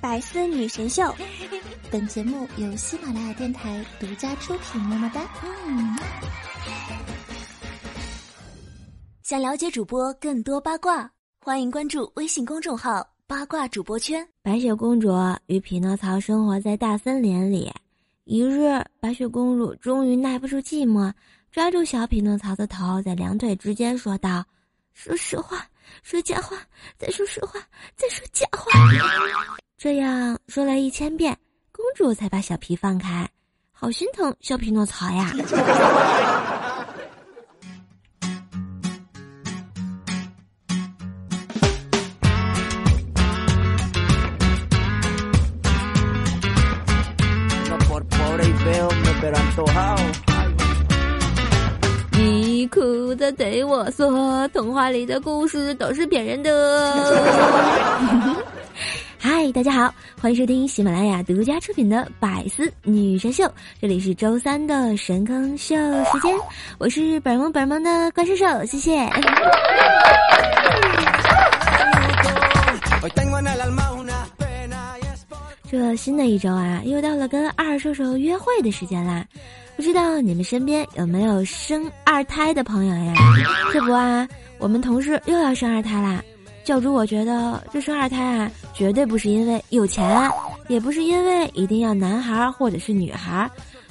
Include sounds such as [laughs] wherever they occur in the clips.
百思女神秀，本节目由喜马拉雅电台独家出品。么么哒！嗯。想了解主播更多八卦，欢迎关注微信公众号“八卦主播圈”。白雪公主与匹诺曹生活在大森林里。一日，白雪公主终于耐不住寂寞，抓住小匹诺曹的头，在两腿之间说道：“说实话，说假话，再说实话，再说假话。”这样说了一千遍，公主才把小皮放开。好心疼小匹诺曹呀！你哭着对我说：“童话里的故事都是骗人的。[laughs] ”嗨，大家好，欢迎收听喜马拉雅独家出品的《百思女神秀》，这里是周三的神坑秀时间，我是本萌本萌的怪兽兽，谢谢。这新的一周啊，又到了跟二兽兽约会的时间啦，不知道你们身边有没有生二胎的朋友呀？这不啊，我们同事又要生二胎啦。教主，我觉得这生二胎啊，绝对不是因为有钱，也不是因为一定要男孩或者是女孩，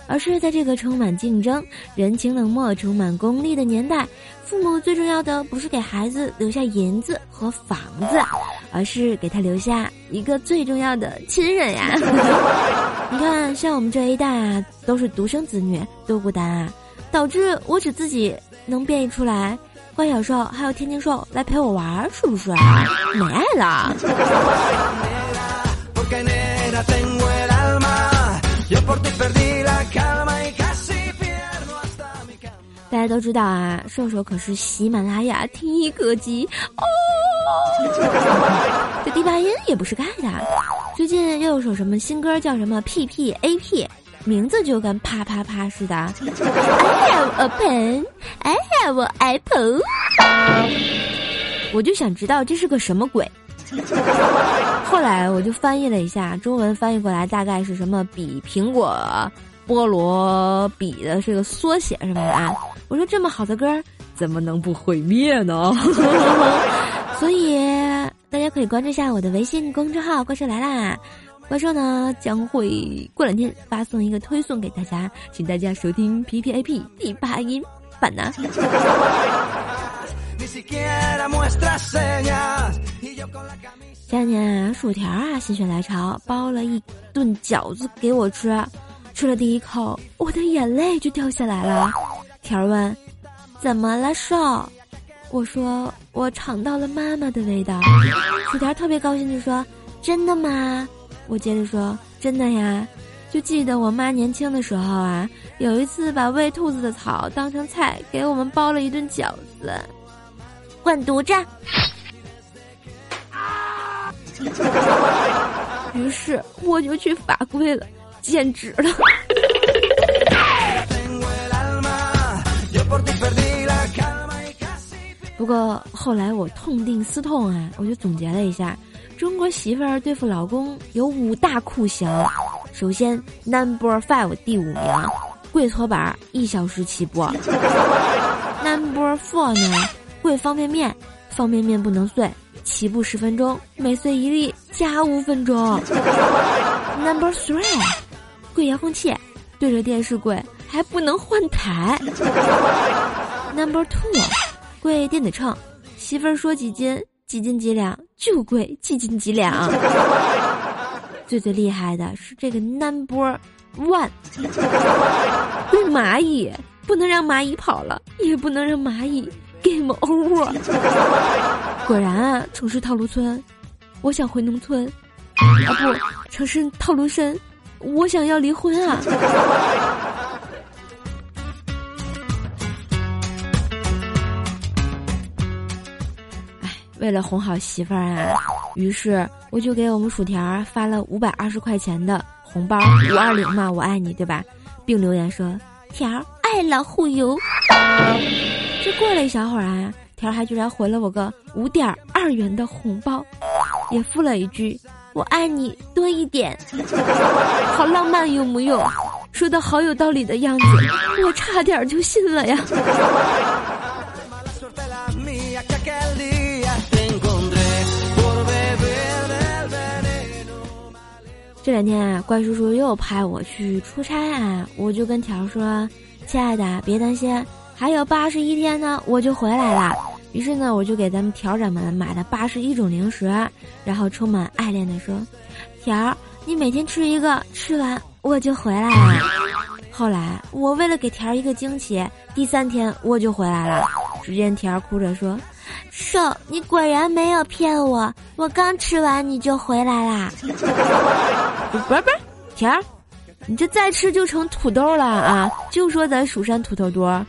而是在这个充满竞争、人情冷漠、充满功利的年代，父母最重要的不是给孩子留下银子和房子，而是给他留下一个最重要的亲人呀！[laughs] 你看，像我们这一代啊，都是独生子女，多孤单啊，导致我只自己能变异出来。怪小兽还有天津兽来陪我玩，是不是？没爱了。大家都知道啊，兽兽可是喜马拉雅听一歌姬哦。这低八音也不是盖的，最近又有首什么新歌叫什么 P P A P。名字就跟啪啪啪似的。I have a pen, I have a apple。我就想知道这是个什么鬼。后来我就翻译了一下，中文翻译过来大概是什么比苹果菠萝比的这个缩写什么的啊。我说这么好的歌怎么能不毁灭呢？[laughs] 所以大家可以关注一下我的微信公众号“怪兽来啦”。怪兽呢将会过两天发送一个推送给大家，请大家收听 P P A P 第八音版呢。前两天啊，薯条啊心血来潮包了一顿饺子给我吃，吃了第一口，我的眼泪就掉下来了。条问：“怎么了，瘦？”我说：“我尝到了妈妈的味道。”薯条特别高兴地说：“真的吗？”我接着说：“真的呀，就记得我妈年轻的时候啊，有一次把喂兔子的草当成菜，给我们包了一顿饺子。滚犊子！”于是我就去罚跪了，简直了。[laughs] 不过后来我痛定思痛啊，我就总结了一下。中国媳妇儿对付老公有五大酷刑，首先 number five 第五名，跪搓板一小时起步。[laughs] number four 呢，跪方便面，方便面不能碎，起步十分钟，每碎一粒加五分钟。number three，跪遥控器，对着电视跪还不能换台。number two，跪电子秤，媳妇儿说几斤。几斤几两就贵，几斤几两。[laughs] 最最厉害的是这个 number one，对蚂蚁不能让蚂蚁跑了，也不能让蚂蚁 game over。果然啊，城市套路村，我想回农村，啊不，城市套路深，我想要离婚啊。为了哄好媳妇儿啊，于是我就给我们薯条发了五百二十块钱的红包，五二零嘛，我爱你，对吧？并留言说：“条爱老虎油。”这过了一小会儿啊，条还居然回了我个五点二元的红包，也附了一句：“我爱你多一点。好浪漫，有木有？说的好有道理的样子，我差点就信了呀。这两天啊，怪叔叔又派我去出差啊，我就跟条说：“亲爱的，别担心，还有八十一天呢，我就回来了。”于是呢，我就给咱们条长们买了八十一种零食，然后充满爱恋的说：“条儿，你每天吃一个，吃完我就回来了。”后来我为了给条儿一个惊喜，第三天我就回来了。只见条儿哭着说。瘦，你果然没有骗我，我刚吃完你就回来啦。[laughs] 不是不是，甜儿，你这再吃就成土豆了啊！就说咱蜀山土豆多，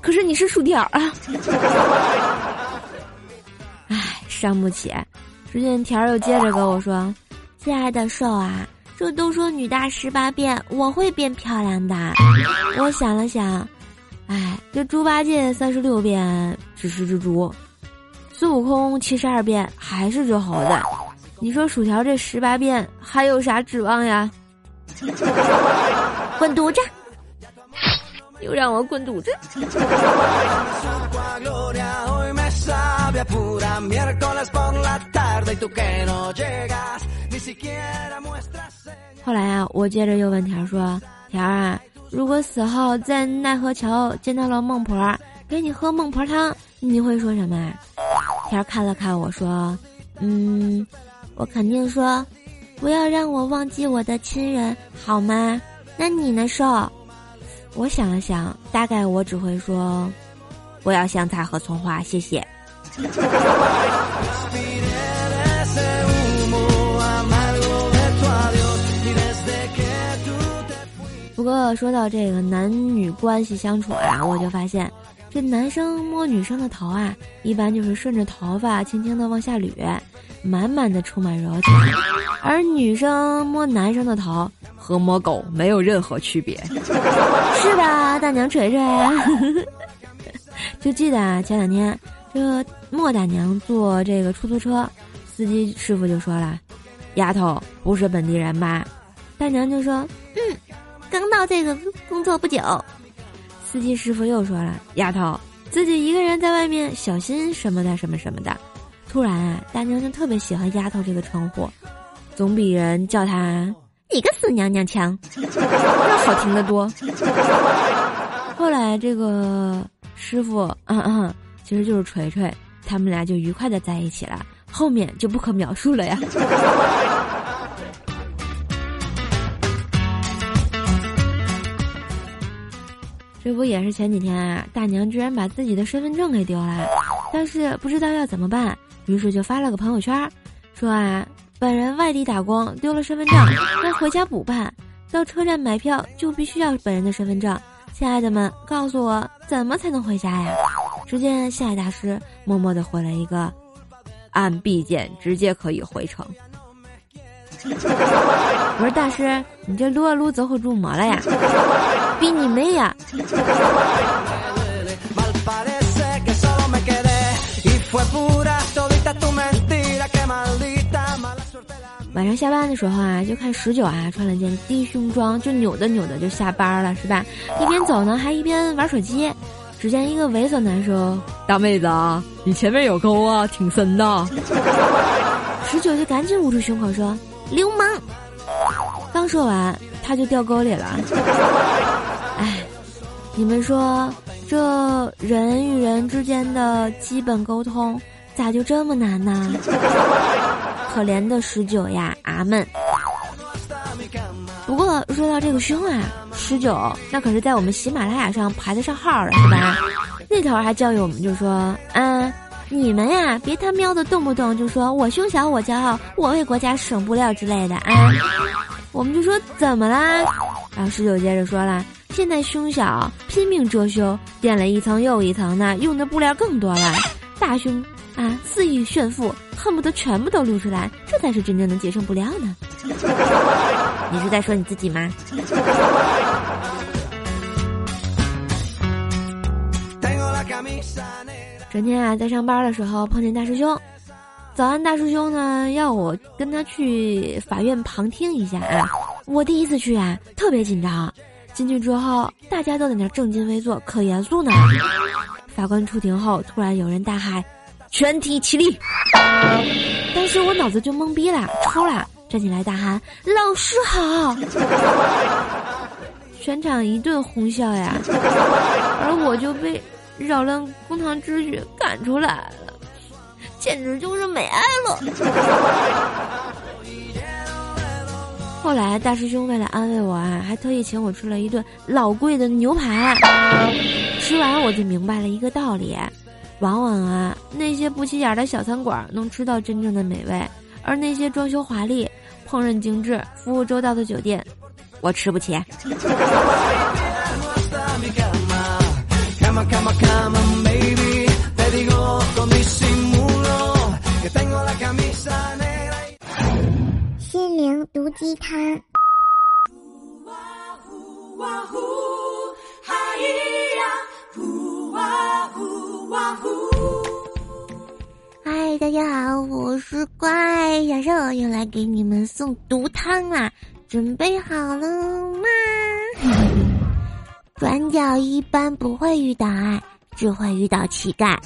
可是你是薯条啊。唉，伤不起。只见甜儿又接着跟我说：“亲爱的瘦啊，这都说女大十八变，我会变漂亮的。”我想了想，唉，这猪八戒三十六变只是只猪。孙悟空七十二变还是只猴子，你说薯条这十八变还有啥指望呀？滚犊子！又让我滚犊子！后来啊，我接着又问条说：“条啊，如果死后在奈何桥见到了孟婆，给你喝孟婆汤，你会说什么？”天看了看我说：“嗯，我肯定说，不要让我忘记我的亲人，好吗？那你呢，瘦？”我想了想，大概我只会说：“不要香菜和葱花，谢谢。”不过说到这个男女关系相处啊，我就发现。这男生摸女生的头啊，一般就是顺着头发轻轻的往下捋，满满的充满柔情；而女生摸男生的头和摸狗没有任何区别，是吧，大娘锤锤？[laughs] 就记得啊，前两天这莫大娘坐这个出租车，司机师傅就说了：“丫头不是本地人吧？”大娘就说：“嗯，刚到这个工作不久。”司机师傅又说了：“丫头，自己一个人在外面小心什么的，什么什么的。”突然啊，大娘就特别喜欢“丫头”这个称呼，总比人叫她“你个死娘娘腔”要好听得多。后来这个师傅，嗯嗯，其实就是锤锤，他们俩就愉快的在一起了，后面就不可描述了呀。这不也是前几天啊，大娘居然把自己的身份证给丢了，但是不知道要怎么办，于是就发了个朋友圈，说啊，本人外地打工丢了身份证，要回家补办，到车站买票就必须要本人的身份证，亲爱的们，告诉我怎么才能回家呀？只见下海大师默默的回了一个，按 B 键直接可以回城。[laughs] 我说大师，你这撸啊撸走火入魔了呀？比你妹呀！晚上下班的时候啊，就看十九啊穿了件低胸装，就扭的扭的就下班了，是吧？一边走呢，还一边玩手机。只见一个猥琐男说：“大妹子啊，你前面有沟啊，挺深的。”十九就赶紧捂住胸口说。流氓！刚说完，他就掉沟里了。哎，你们说，这人与人之间的基本沟通，咋就这么难呢？可怜的十九呀，阿门。不过说到这个胸啊，十九那可是在我们喜马拉雅上排得上号了，是吧？那头还教育我们，就说，嗯。你们呀，别他喵的动不动就说我胸小我骄傲，我为国家省布料之类的啊！我们就说怎么啦？然后十九接着说了，现在胸小拼命遮羞，垫了一层又一层的，用的布料更多了。大胸啊，肆意炫富，恨不得全部都露出来，这才是真正的节省布料呢。你是在说你自己吗？昨天啊，在上班的时候碰见大师兄，早安大师兄呢要我跟他去法院旁听一下啊。我第一次去啊，特别紧张。进去之后，大家都在那正襟危坐，可严肃呢。法官出庭后，突然有人大喊：“全体起立！”当时我脑子就懵逼了，抽了，站起来大喊：“老师好！”全场一顿哄笑呀，而我就被扰乱公堂秩序赶出来了，简直就是美爱了。[laughs] 后来大师兄为了安慰我啊，还特意请我吃了一顿老贵的牛排。吃完我就明白了一个道理：往往啊，那些不起眼的小餐馆能吃到真正的美味，而那些装修华丽、烹饪精致、服务周到的酒店，我吃不起。心灵毒鸡汤。嗨，大家好，我是怪小兽，又来给你们送毒汤啦！准备好了吗？[laughs] 转角一般不会遇到爱，只会遇到乞丐。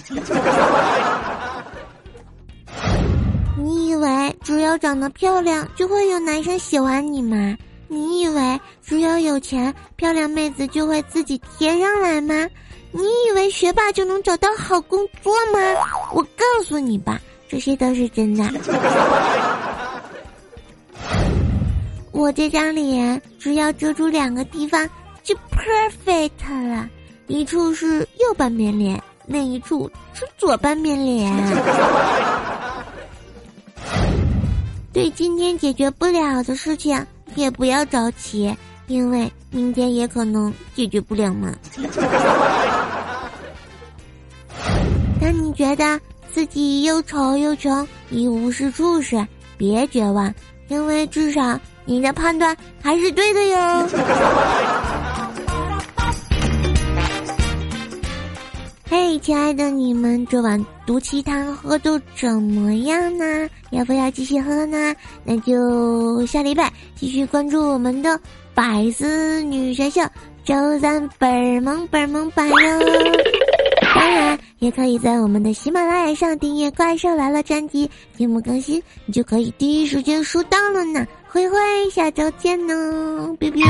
以为只要长得漂亮就会有男生喜欢你吗？你以为只要有钱，漂亮妹子就会自己贴上来吗？你以为学霸就能找到好工作吗？我告诉你吧，这些都是真的。我这张脸只要遮住两个地方就 perfect 了，一处是右半边脸，另一处是左半边脸。对今天解决不了的事情，也不要着急，因为明天也可能解决不了嘛。[laughs] 当你觉得自己又丑又穷，一无是处时，别绝望，因为至少你的判断还是对的哟。[laughs] 嘿，亲爱的你们，这碗毒鸡汤喝的怎么样呢？要不要继续喝呢？那就下礼拜继续关注我们的百思女神秀，周三本萌本萌版哟。[laughs] 当然，也可以在我们的喜马拉雅上订阅《怪兽来了》专辑，节目更新你就可以第一时间收到了呢。灰灰，下周见哦，biu biu。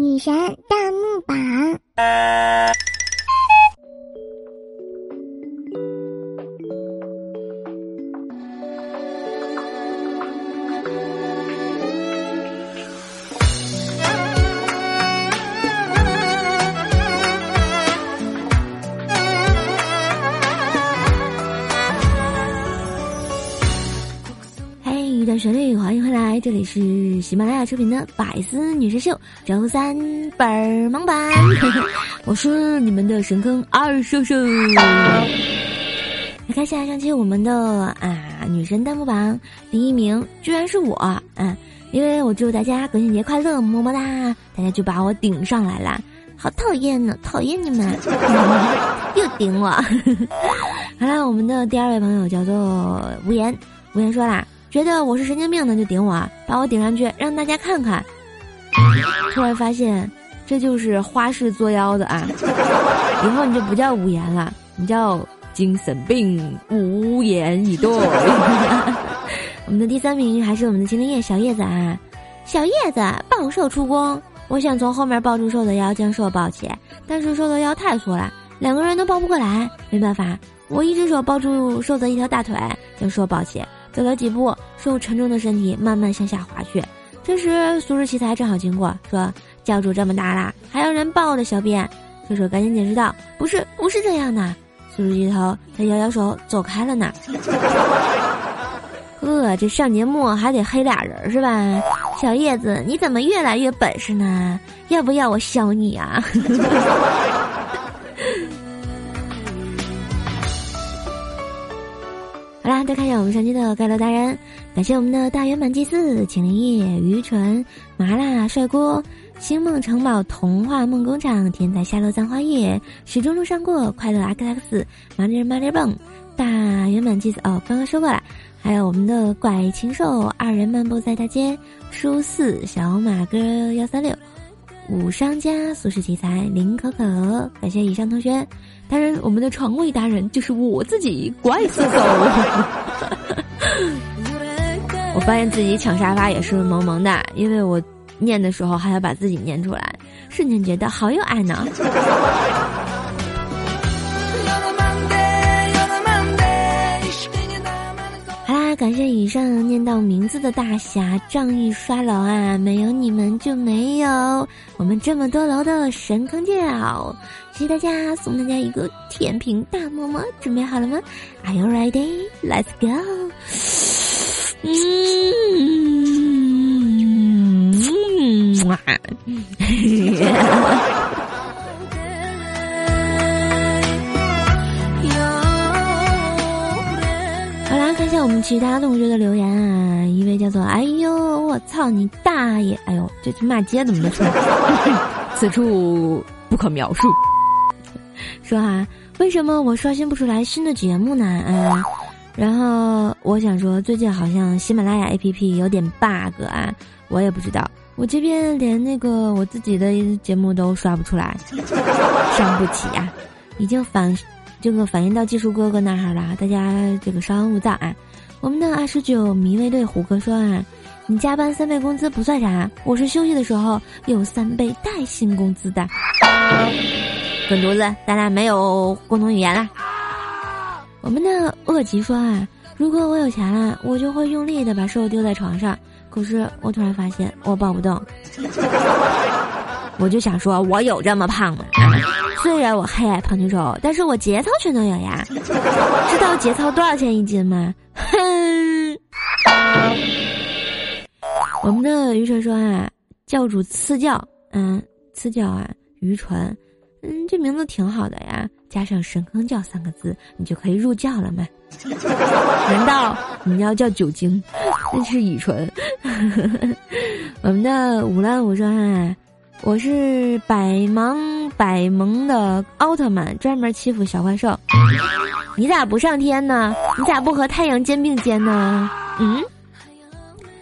女神弹幕榜。这里是喜马拉雅出品的《百思女神秀》周三本儿盲版，[laughs] 我是你们的神坑二叔叔。来看下上期我们的啊女神弹幕榜第一名居然是我，嗯，因为我祝大家国庆节快乐，么么哒，大家就把我顶上来了，好讨厌呢，讨厌你们，[laughs] 又顶我。[laughs] 好了，我们的第二位朋友叫做无言，无言说啦。觉得我是神经病的就顶我啊，把我顶上去让大家看看。突然发现，这就是花式作妖的啊！以后你就不叫无言了，你叫精神病无言以对。[laughs] 我们的第三名还是我们的秦灵叶小叶子啊，小叶子暴瘦出宫。我想从后面抱住瘦的腰，将瘦抱起，但是瘦的腰太粗了，两个人都抱不过来。没办法，我一只手抱住瘦的一条大腿，将瘦抱起。走了几步，受沉重的身体慢慢向下滑去。这时，苏轼奇才正好经过，说：“教主这么大了，还要人抱着小便？”射手赶紧解释道：“不是，不是这样的。”苏轼低头，他摇摇手走开了呢。呵，这上节目还得黑俩人是吧？小叶子，你怎么越来越本事呢？要不要我削你啊？[laughs] 好啦，再看一下我们上期的盖楼达人，感谢我们的大圆满祭祀、秦灵叶、愚蠢、麻辣帅锅、星梦城堡童话梦工厂，天才下落葬花叶，始终路上过，快乐阿克克斯，马里马里蹦，大圆满祭祀哦，刚刚说过了。还有我们的怪禽兽，二人漫步在大街，书四小马哥幺三六，五商家俗世奇才林可可，感谢以上同学。当然，我们的床位达人就是我自己，怪兽兽。[laughs] 我发现自己抢沙发也是萌萌哒，因为我念的时候还要把自己念出来，瞬间觉得好有爱呢。感谢以上念到名字的大侠仗义刷楼啊！没有你们就没有我们这么多楼的神坑教。谢谢大家，送大家一个甜品大么么，准备好了吗？Are you ready? Let's go. 嗯好 [laughs] 们其他同学的留言啊。一位叫做“哎呦，我操你大爷！”哎呦，这骂街怎么能出来？[laughs] 此处不可描述。[laughs] 说啊，为什么我刷新不出来新的节目呢？啊。然后我想说，最近好像喜马拉雅 APP 有点 bug 啊，我也不知道。我这边连那个我自己的节目都刷不出来，[laughs] 伤不起啊！已经反这个反映到技术哥哥那儿了，大家这个稍安勿躁啊。我们的二十九迷卫队虎哥说啊，你加班三倍工资不算啥，我是休息的时候有三倍带薪工资的。滚犊子，咱俩没有共同语言了。我们的恶吉说啊，如果我有钱了，我就会用力的把兽丢在床上。可是我突然发现我抱不动，我就想说，我有这么胖吗？虽然我黑矮胖瘦，但是我节操全都有呀。知道节操多少钱一斤吗？哼！[laughs] 我们的愚蠢说啊，教主赐教，嗯，赐教啊，愚蠢。嗯，这名字挺好的呀，加上“神坑教”三个字，你就可以入教了嘛？[laughs] 难道你要叫酒精？那是乙醇。[laughs] 我们的五烂五说啊，我是百忙百萌的奥特曼，专门欺负小怪兽。你咋不上天呢？你咋不和太阳肩并肩呢？嗯。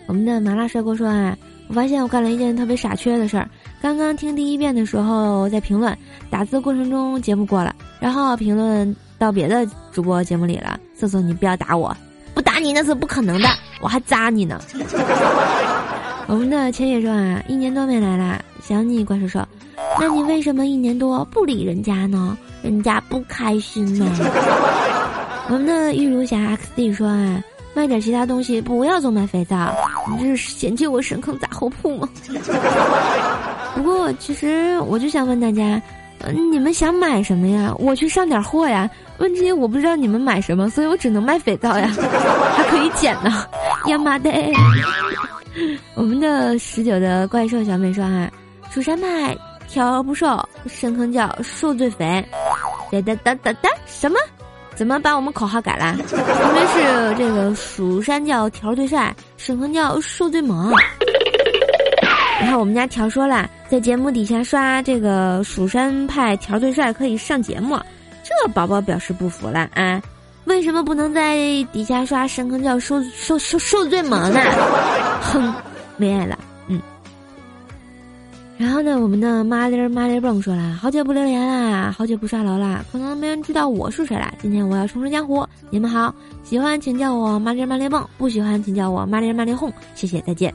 我们的麻辣帅哥说啊，我发现我干了一件特别傻缺的事儿。刚刚听第一遍的时候，在评论打字过程中节目过了，然后评论到别的主播节目里了。瑟瑟，你不要打我，不打你那是不可能的，我还扎你呢。[laughs] 我们的千野说啊，一年多没来了，想你怪兽兽。那你为什么一年多不理人家呢？人家不开心呢。[laughs] 我们的玉如霞 X D 说啊。卖点其他东西，不要总买肥皂。你这是嫌弃我深坑杂货铺吗？[laughs] 不过其实我就想问大家，嗯你们想买什么呀？我去上点货呀。问题我不知道你们买什么，所以我只能卖肥皂呀，[laughs] 还可以捡呢。呀妈的！我们的十九的怪兽小美说啊，蜀山派条不瘦，深坑叫瘦最肥。哒哒哒哒哒，什么？怎么把我们口号改了？应该是这个蜀山叫条最帅，沈坑叫瘦最萌。然后我们家条说了，在节目底下刷这个蜀山派条最帅可以上节目，这宝宝表示不服了啊！为什么不能在底下刷深坑叫瘦瘦瘦瘦最萌呢？哼，没爱了。然后呢，我们的麻利儿麻利儿蹦说了，好久不留言啦，好久不刷楼啦，可能没人知道我是谁啦。今天我要重出江湖，你们好，喜欢请叫我麻利儿麻利儿蹦，不喜欢请叫我麻利儿麻利哄，谢谢再见。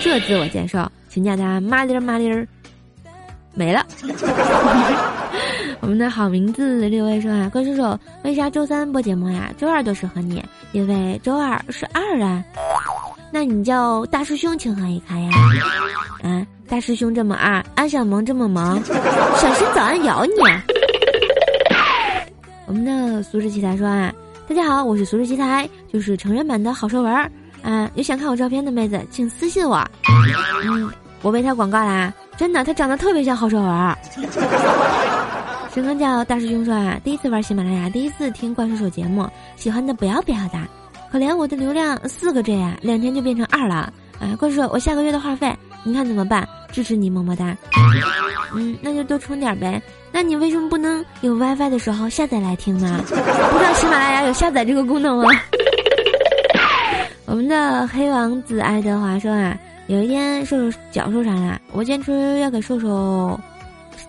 这自我介绍，请叫他麻利儿麻利儿，没了。我们的好名字六位说啊，关叔叔，为啥周三播节目呀？周二都适合你，因为周二是二啊。那你叫大师兄情何以堪呀？啊，大师兄这么二，安小萌这么萌，小心早安咬你！[laughs] 我们的俗世奇才说啊，大家好，我是俗世奇才，就是成人版的好说文儿啊。有想看我照片的妹子，请私信我。嗯，我被他广告啦，真的，他长得特别像好说文儿。[laughs] 神坑叫大师兄说啊，第一次玩喜马拉雅，第一次听怪兽手节目，喜欢的不要不要的。可怜我的流量四个 G 啊，两天就变成二了。啊，怪叔，我下个月的话费你看怎么办？支持你，么么哒。嗯，那就多充点呗。那你为什么不能有 WiFi 的时候下载来听呢？[laughs] 不知道喜马拉雅有下载这个功能吗？[laughs] 我们的黑王子爱德华说啊，有一天瘦瘦脚受伤了，我坚持要给瘦瘦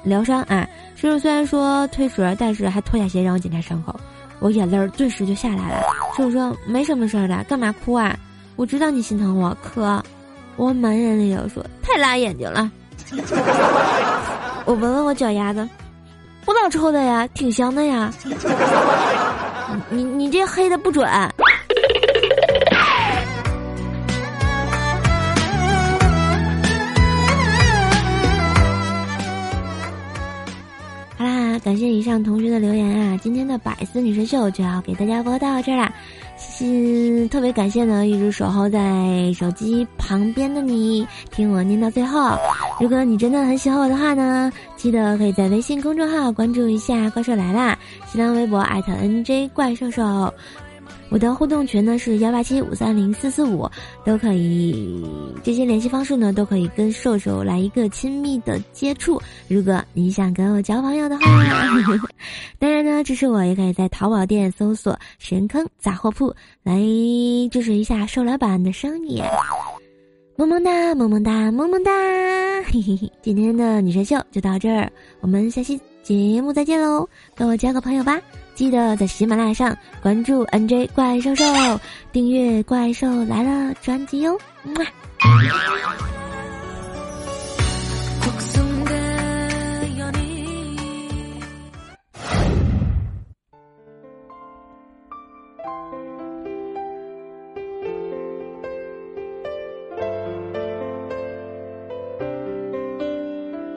疗伤啊。瘦瘦虽然说退水，但是还脱下鞋让我检查伤口，我眼泪儿顿时就下来了。瘦瘦说没什么事儿的，干嘛哭啊？我知道你心疼我，可我满眼泪要，说太辣眼睛了。[laughs] 我闻闻我脚丫子。不老臭的呀，挺香的呀。[laughs] 你你这黑的不准。感谢以上同学的留言啊！今天的百思女神秀就要给大家播到这儿啦。是特别感谢呢，一直守候在手机旁边的你，听我念到最后。如果你真的很喜欢我的话呢，记得可以在微信公众号关注一下“怪兽来啦”，新浪微博艾特 NJ 怪兽兽。我的互动群呢是幺八七五三零四四五，都可以。这些联系方式呢都可以跟瘦瘦来一个亲密的接触。如果你想跟我交朋友的话，[laughs] 当然呢，支持我也可以在淘宝店搜索“神坑杂货铺”来支持一下瘦老板的生意。萌萌哒，萌萌哒，萌萌哒！嘿嘿嘿，今天的女神秀就到这儿，我们下期节目再见喽，跟我交个朋友吧。记得在喜马拉雅上关注 NJ 怪兽兽，订阅《怪兽来了》专辑哟。么。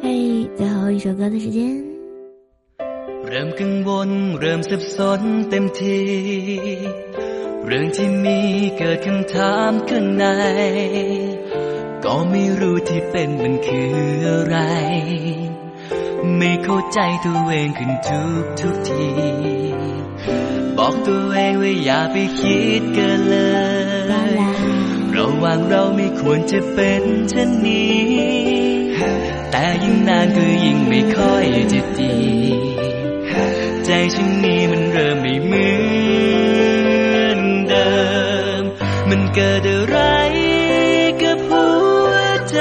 嘿，最后一首歌的时间。 กังวล เริ่มสับสนเต็มที เรื่องที่มีเกิดคำถามข้างใน ก็ไม่รู้ที่เป็นมันคืออะไร ไม่เข้าใจตัวเองขึ้นทุกทุกที บอกตัวเองว่าอย่าไปคิดเกินเลยระหว่างเราไม่ควรจะเป็นเช่นนี้ แต่ยิ่งนานก็ยิ่งไม่ค่อยจะดี ฉันนี้มันเริ่มไม่เหมือนเดิม มันเกิดอะไรกับหัวใจ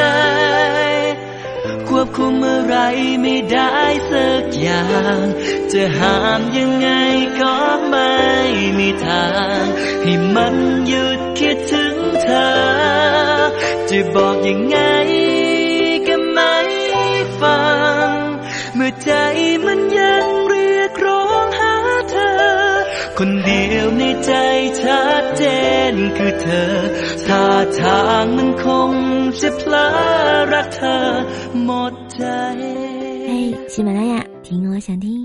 ควบคุมอะไรไม่ได้สักอย่าง จะห้ามยังไงก็ไม่มีทาง ให้มันหยุดคิดถึงเธอ จะบอกยังไงก็ไม่ฟัง เมื่อใจมันยังคนวในใจชัดเจนคือเธอท่าทางมันคงจะพลารักเธอหมดใจ嘿，喜马拉雅，听我想听。